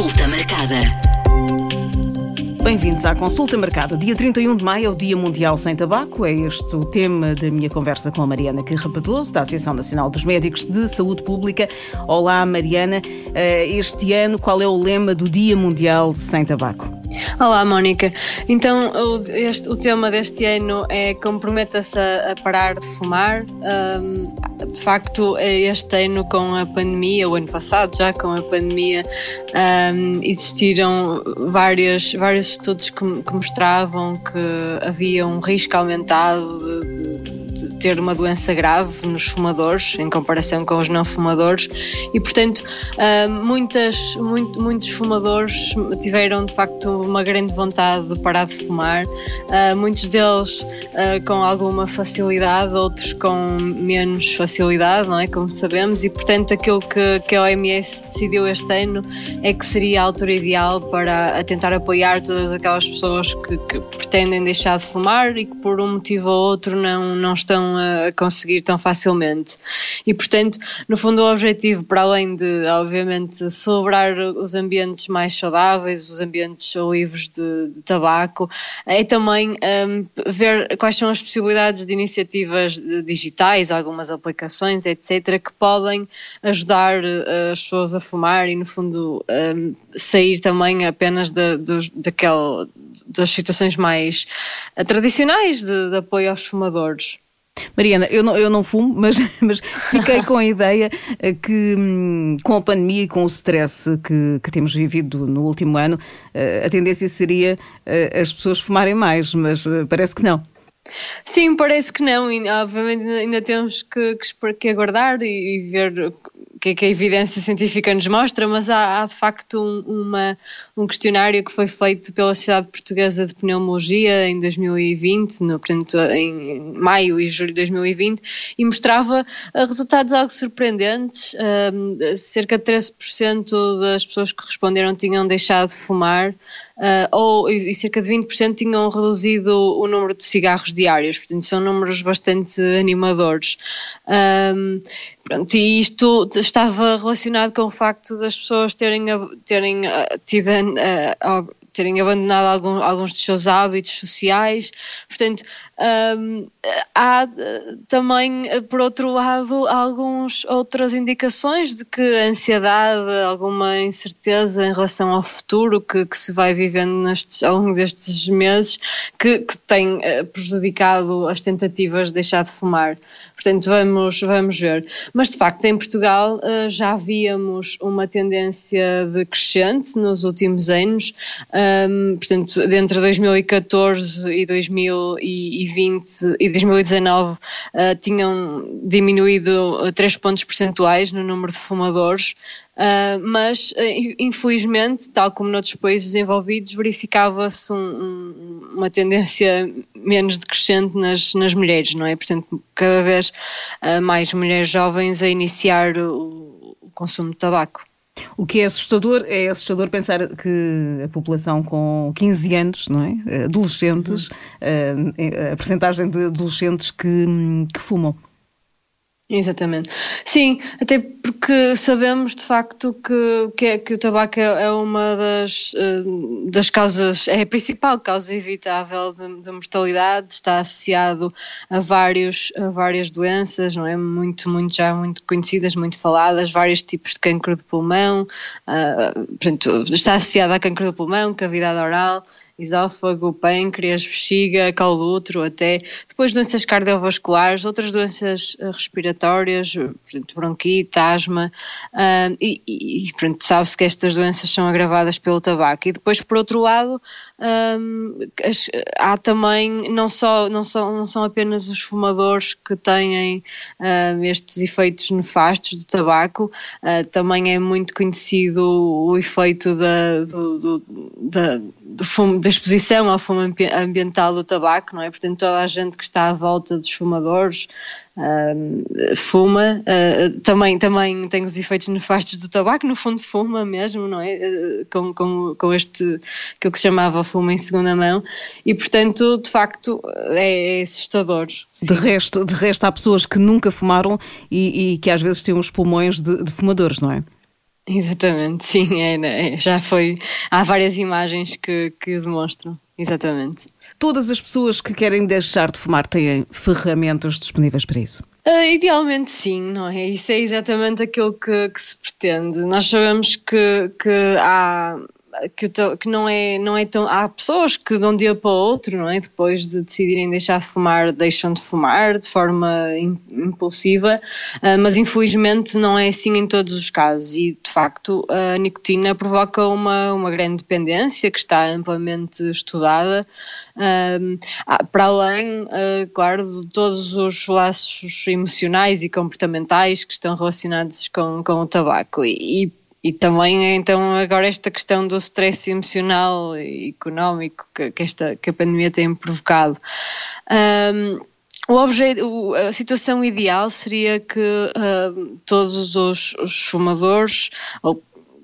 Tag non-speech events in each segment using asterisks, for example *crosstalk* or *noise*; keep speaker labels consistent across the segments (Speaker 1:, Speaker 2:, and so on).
Speaker 1: Consulta marcada.
Speaker 2: Bem-vindos à consulta marcada. Dia 31 de maio é o Dia Mundial Sem Tabaco. É este o tema da minha conversa com a Mariana Carrapadoso, da Associação Nacional dos Médicos de Saúde Pública. Olá, Mariana. Eh, este ano, qual é o lema do Dia Mundial Sem Tabaco?
Speaker 3: Olá, Mónica. Então, o, este, o tema deste ano é comprometa-se a, a, parar de fumar. Um, de facto, este ano, com a pandemia, o ano passado já com a pandemia, um, existiram vários, vários estudos que, que, mostravam que havia um risco aumentado de ter uma doença grave nos fumadores em comparação com os não fumadores e portanto uh, muitas, muito, muitos fumadores tiveram de facto uma grande vontade de parar de fumar. Uh, muitos deles uh, com alguma facilidade outros com menos facilidade não é? Como sabemos e portanto aquilo que, que a OMS decidiu este ano é que seria a altura ideal para tentar apoiar todas aquelas pessoas que, que pretendem deixar de fumar e que por um motivo ou outro não, não estão a conseguir tão facilmente. E, portanto, no fundo, o objetivo, para além de, obviamente, celebrar os ambientes mais saudáveis, os ambientes livres de, de tabaco, é também um, ver quais são as possibilidades de iniciativas digitais, algumas aplicações, etc., que podem ajudar uh, as pessoas a fumar e, no fundo, um, sair também apenas de, daquela, das situações mais uh, tradicionais de, de apoio aos fumadores.
Speaker 2: Mariana, eu não, eu não fumo, mas, *laughs* mas fiquei com a ideia eh, que hum, com a pandemia e com o stress que, que temos vivido no último ano, eh, a tendência seria eh, as pessoas fumarem mais, mas parece que não.
Speaker 3: Sim, parece que não, e obviamente ainda temos que, que, que aguardar e, e ver que que a evidência científica nos mostra, mas há, há de facto um, uma, um questionário que foi feito pela Sociedade Portuguesa de Pneumologia em 2020, no, portanto, em maio e julho de 2020, e mostrava uh, resultados algo surpreendentes. Uh, cerca de 13% das pessoas que responderam tinham deixado de fumar, uh, ou, e cerca de 20% tinham reduzido o número de cigarros diários, portanto, são números bastante animadores. Um, pronto, e isto estava relacionado com o facto das pessoas terem, terem uh, tido uh, terem abandonado algum, alguns dos seus hábitos sociais. Portanto, um, há também, por outro lado, algumas outras indicações de que a ansiedade, alguma incerteza em relação ao futuro que, que se vai vivendo nestes, ao longo destes meses, que, que tem uh, prejudicado as tentativas de deixar de fumar. Portanto, vamos, vamos ver. Mas, de facto, em Portugal uh, já víamos uma tendência de crescente nos últimos anos. Um, portanto, entre 2014 e 2020 e 2019 uh, tinham diminuído 3 pontos percentuais no número de fumadores. Uh, mas, uh, infelizmente, tal como noutros países desenvolvidos, verificava-se um, um, uma tendência menos decrescente nas, nas mulheres, não é? Portanto, cada vez uh, mais mulheres jovens a iniciar o, o consumo de tabaco.
Speaker 2: O que é assustador é assustador pensar que a população com 15 anos, não é? Adolescentes, uhum. a percentagem de adolescentes que, que fumam.
Speaker 3: Exatamente. Sim, até porque sabemos de facto que, que, é, que o tabaco é, é uma das, eh, das causas, é a principal causa evitável de, mortalidade, está associado a, vários, a várias doenças, não é? Muito, muito já muito conhecidas, muito faladas, vários tipos de cancro de pulmão, uh, portanto, está associado a cancro do pulmão, cavidade oral, esófago, pâncreas, bexiga, colo útero, até depois doenças cardiovasculares, outras doenças eh, respiratórias, portanto, bronquite, asma, uh, e, e sabe-se que estas doenças são agravadas pelo tabaco. E depois, por outro lado, um, há também, não, só, não, são, não são apenas os fumadores que têm um, estes efeitos nefastos do tabaco, uh, também é muito conhecido o efeito da, do, do, da, da exposição ao fumo ambiental do tabaco, não é? Portanto, toda a gente que está à volta dos fumadores, Uh, fuma, uh, também, também tem os efeitos nefastos do tabaco, no fundo fuma mesmo, não é? Uh, com, com, com este, que que se chamava fumo em segunda mão, e portanto, de facto, é, é assustador.
Speaker 2: De resto, de resto, há pessoas que nunca fumaram e, e, que às vezes têm os pulmões de, de fumadores, não é?
Speaker 3: Exatamente, sim, é, é, já foi. Há várias imagens que, que demonstram, exatamente.
Speaker 2: Todas as pessoas que querem deixar de fumar têm ferramentas disponíveis para isso?
Speaker 3: Uh, idealmente sim, não é? Isso é exatamente aquilo que, que se pretende. Nós sabemos que, que há que, que, não, é, não é tão. Há pessoas que de um dia para o outro, não é? Depois de decidirem deixar de fumar, deixam de fumar de forma impulsiva, uh, mas infelizmente não é assim em todos os casos. E de facto a nicotina provoca uma, uma grande dependência que está amplamente estudada. Uh, para além, uh, claro, de todos os laços emocionais e comportamentais que estão relacionados com, com o tabaco. E, e e também, então, agora esta questão do stress emocional e económico que, que, esta, que a pandemia tem provocado. Um, o objeto, a situação ideal seria que uh, todos os, os fumadores, ou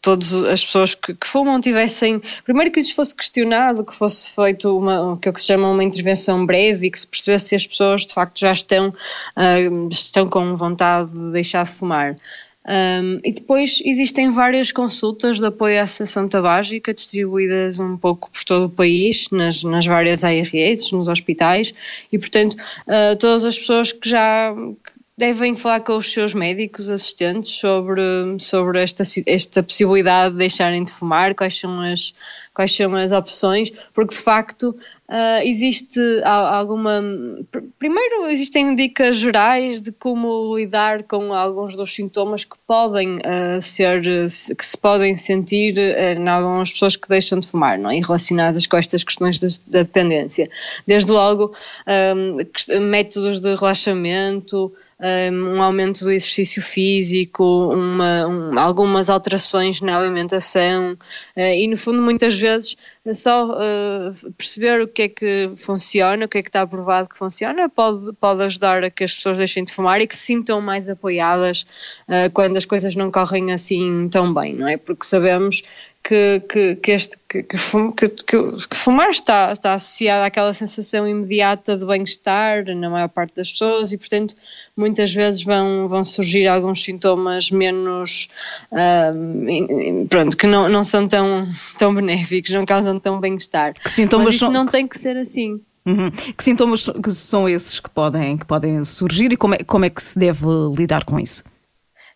Speaker 3: todas as pessoas que, que, fumam tivessem, primeiro que lhes fosse questionado, que fosse feito uma, o que, é que se chama uma intervenção breve e que se percebesse se as pessoas de facto já estão, uh, estão com vontade de deixar de fumar. Um, e depois existem várias consultas de apoio à associação tabágica distribuídas um pouco por todo o país, nas, nas várias ARS, nos hospitais, e portanto uh, todas as pessoas que já devem falar com os seus médicos assistentes sobre, sobre esta, esta possibilidade de deixarem de fumar, quais são as, quais são as opções, porque de facto uh, existe alguma. Primeiro, existem dicas gerais de como lidar com alguns dos sintomas que podem uh, ser, que se podem sentir uh, em algumas pessoas que deixam de fumar, não é? E relacionadas com estas questões da dependência. Desde logo, um, métodos de relaxamento um aumento do exercício físico, uma, um, algumas alterações na alimentação uh, e, no fundo, muitas vezes só uh, perceber o que é que funciona, o que é que está aprovado que funciona, pode, pode ajudar a que as pessoas deixem de fumar e que se sintam mais apoiadas uh, quando as coisas não correm assim tão bem, não é? Porque sabemos que, que, que, este, que, que, fumar está, está associado àquela sensação imediata de bem-estar na maior parte das pessoas e, portanto, muitas vezes vão, vão surgir alguns sintomas menos. Um, pronto, que não, não são tão, tão benéficos, não causam tão bem-estar. Que sintomas Mas são... não tem que ser assim.
Speaker 2: Uhum. Que sintomas são esses que podem, que podem surgir e como é, como é que se deve lidar com isso?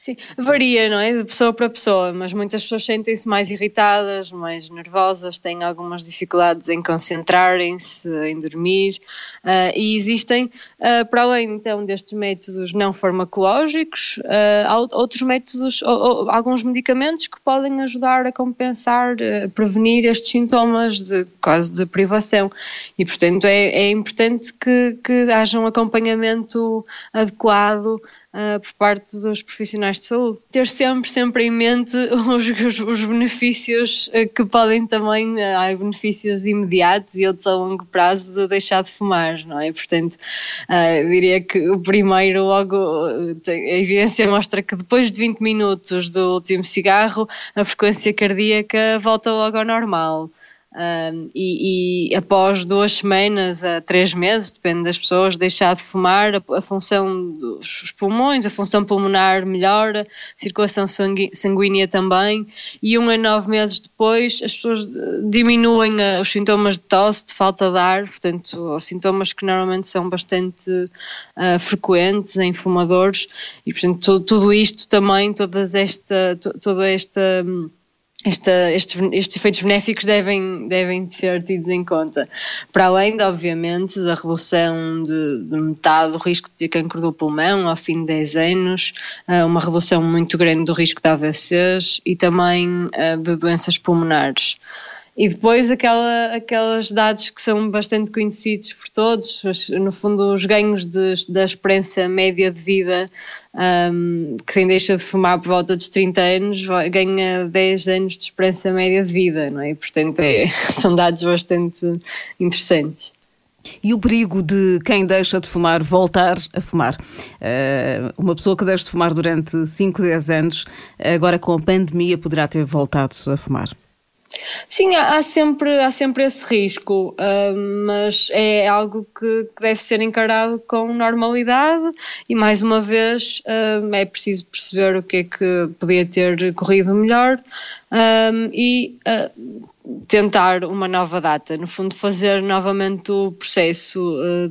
Speaker 3: Sim, varia, não é? De pessoa para pessoa, mas muitas pessoas sentem-se mais irritadas, mais nervosas, têm algumas dificuldades em concentrarem-se, em dormir, uh, e existem, uh, para além então destes métodos não farmacológicos, uh, outros métodos, ou, ou, alguns medicamentos que podem ajudar a compensar, a prevenir estes sintomas de quase de privação. E, portanto, é, é importante que, que haja um acompanhamento adequado uh, por parte dos profissionais de saúde. Ter sempre, sempre em mente *laughs* os, os, os benefícios uh, que podem também, uh, há benefícios imediatos e outros a longo prazo de deixar de fumar, não é? Portanto, uh, diria que o primeiro logo, a evidência mostra que depois de 20 minutos do último cigarro, a frequência cardíaca volta logo ao normal. E, e, após duas semanas a três meses, depende das pessoas, deixar de fumar, a, a função dos pulmões, a função pulmonar melhora, circulação sanguínea também, e um a nove meses depois as pessoas eh, diminuem a, os sintomas de tosse, de falta de ar, portanto, sintomas que normalmente são bastante uh, frequentes em fumadores, e portanto, tudo, tudo isto também, todas esta, toda esta. Um, esta, estes, estes, efeitos benéficos devem, devem ser tidos em conta. Para além, de, obviamente, da redução de, de, metade do risco de cancro do pulmão ao fim de 10 anos, eh, uma redução muito grande do risco de AVCs e também eh, de doenças pulmonares. E depois aquela, aqueles dados que são bastante conhecidos por todos, no fundo os ganhos de, da experiência média de vida, um, quem deixa de fumar por volta dos 30 anos ganha 10 anos de experiência média de vida, não é? Portanto é, *laughs* são dados bastante interessantes.
Speaker 2: E o perigo de quem deixa de fumar voltar a fumar? Uh, uma pessoa que deixa de fumar durante 5, 10 anos, agora com a pandemia poderá ter voltado a fumar?
Speaker 3: Sim, há sempre, há sempre esse risco, mas é algo que, deve ser encarado com normalidade e, mais uma vez, é preciso perceber o que é que podia ter corrido melhor e uh, tentar uma nova data. No fundo, fazer novamente o processo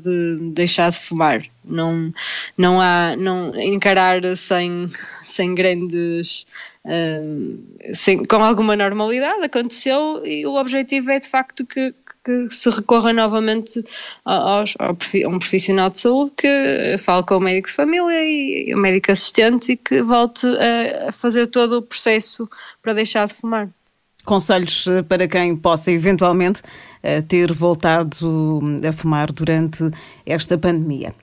Speaker 3: de deixar de fumar. Não, não há, não encarar sem, *laughs* sem grandes sim, com alguma normalidade, aconteceu e o objetivo é de facto que, que se recorra novamente aos, a um profissional de saúde que fale com o médico de família e o médico assistente e que volte a, a fazer todo o processo para deixar de fumar.
Speaker 2: Conselhos eh, para quem possa eventualmente eh, ter voltado a fumar durante esta pandemia?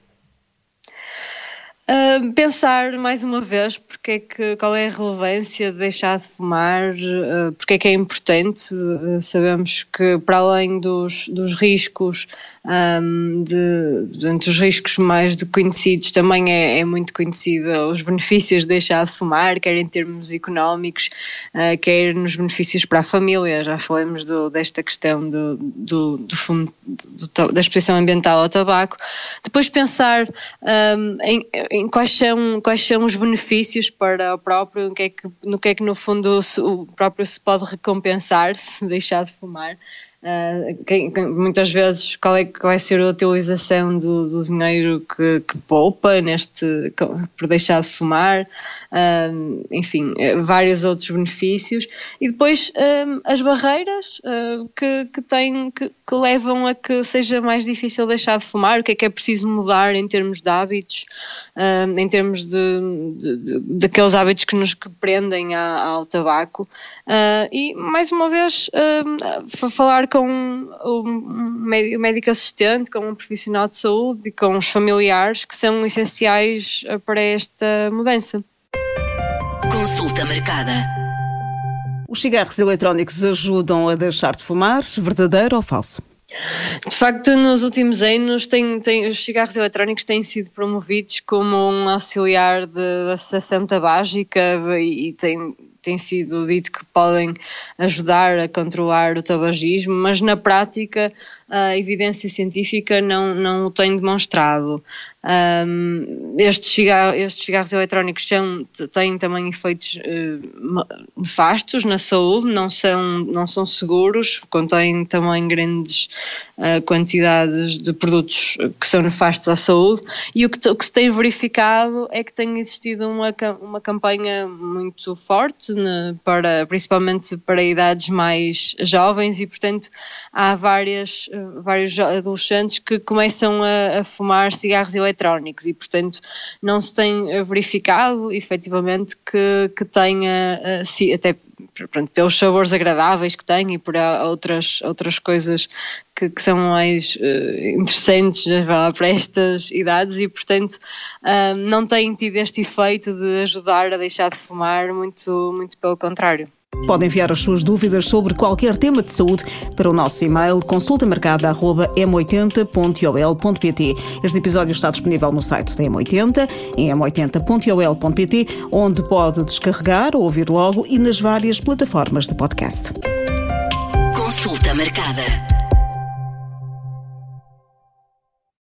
Speaker 3: Uh, pensar mais uma vez porque é que, qual é a relevância de deixar de fumar, uh, porque é que é importante. Uh, sabemos que, para além dos, dos riscos um, de, entre os riscos mais conhecidos também é, é, muito conhecida os benefícios de deixar de fumar, quer em termos económicos, uh, quer nos benefícios para a família. Já falamos do, desta questão do, do, do fumo, do, da exposição ambiental ao tabaco. Depois pensar um, em, em, quais, são, quais são os benefícios para o próprio, que é que no, que é que, no fundo o próprio se pode recompensar se deixar de fumar. Uh, quem, quem, muitas vezes qual é que vai ser a utilização do, do dinheiro que, que, poupa neste por deixar de fumar? Uh, enfim eh, vários outros benefícios. E depois uh, as barreiras que, que, têm, que, que, levam a que seja mais difícil deixar de fumar. O que é que é preciso mudar em termos de hábitos em termos de, de, de, daqueles hábitos que nos que prendem a, ao tabaco? E mais uma vez falar com o médico assistente, com um profissional de saúde e com os familiares que são essenciais eh, para esta mudança.
Speaker 2: Consulta marcada. Os cigarros eletrónicos ajudam a deixar de fumar, verdadeiro ou falso?
Speaker 3: De facto, nos últimos anos, tem, tem, os cigarros eletrónicos têm sido promovidos como um auxiliar de associação tabágica e, e tem, tem sido dito que podem ajudar a controlar o tabagismo, mas na prática a evidência científica não, não o tem demonstrado. Um, estes, cigarros, estes, cigarros, eletrónicos são, têm também efeitos uh, nefastos na saúde, não são, não são seguros, contêm também grandes uh, quantidades de produtos que são nefastos à saúde. E o que, o que se tem verificado é que tem existido uma, uma campanha muito forte, né, para, principalmente para idades mais jovens, e portanto há várias, vários adolescentes que começam a, a fumar cigarros eletrónicos e, portanto, não se tem eh, verificado efetivamente que, que tenha, eh, até pronto, pelos sabores agradáveis que tem e por outras, outras coisas que, que são mais uh, interessantes para estas idades e, portanto, uh, não têm tido este efeito de ajudar a deixar de fumar, muito, muito pelo contrário.
Speaker 2: Pode enviar as suas dúvidas sobre qualquer tema de saúde para o nosso e-mail consultamarcada.m80.ol.pt. Este episódio está disponível no site da M80, em m80.ol.pt, onde pode descarregar ou ouvir logo e nas várias plataformas de podcast. Consulta marcada.